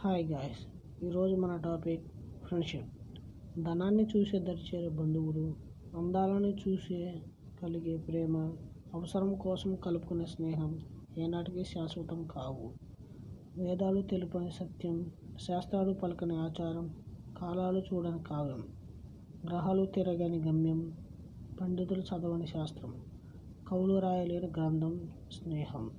Hi guys ఈరోజు మన topic friendship ధనాన్ని చూసే దరిచేరే బంధువులు అందాలను చూసే కలిగే ప్రేమ అవసరం కోసం కలుపుకునే స్నేహం ఏనాటికి శాశ్వతం కావు. వేదాలు తెలుపని సత్యం శాస్త్రాలు పలకని ఆచారం కాలాలు చూడని కావ్యం గ్రహాలు తిరగని గమ్యం పండితులు చదవని శాస్త్రం కవులు రాయలేని గ్రంథం స్నేహం.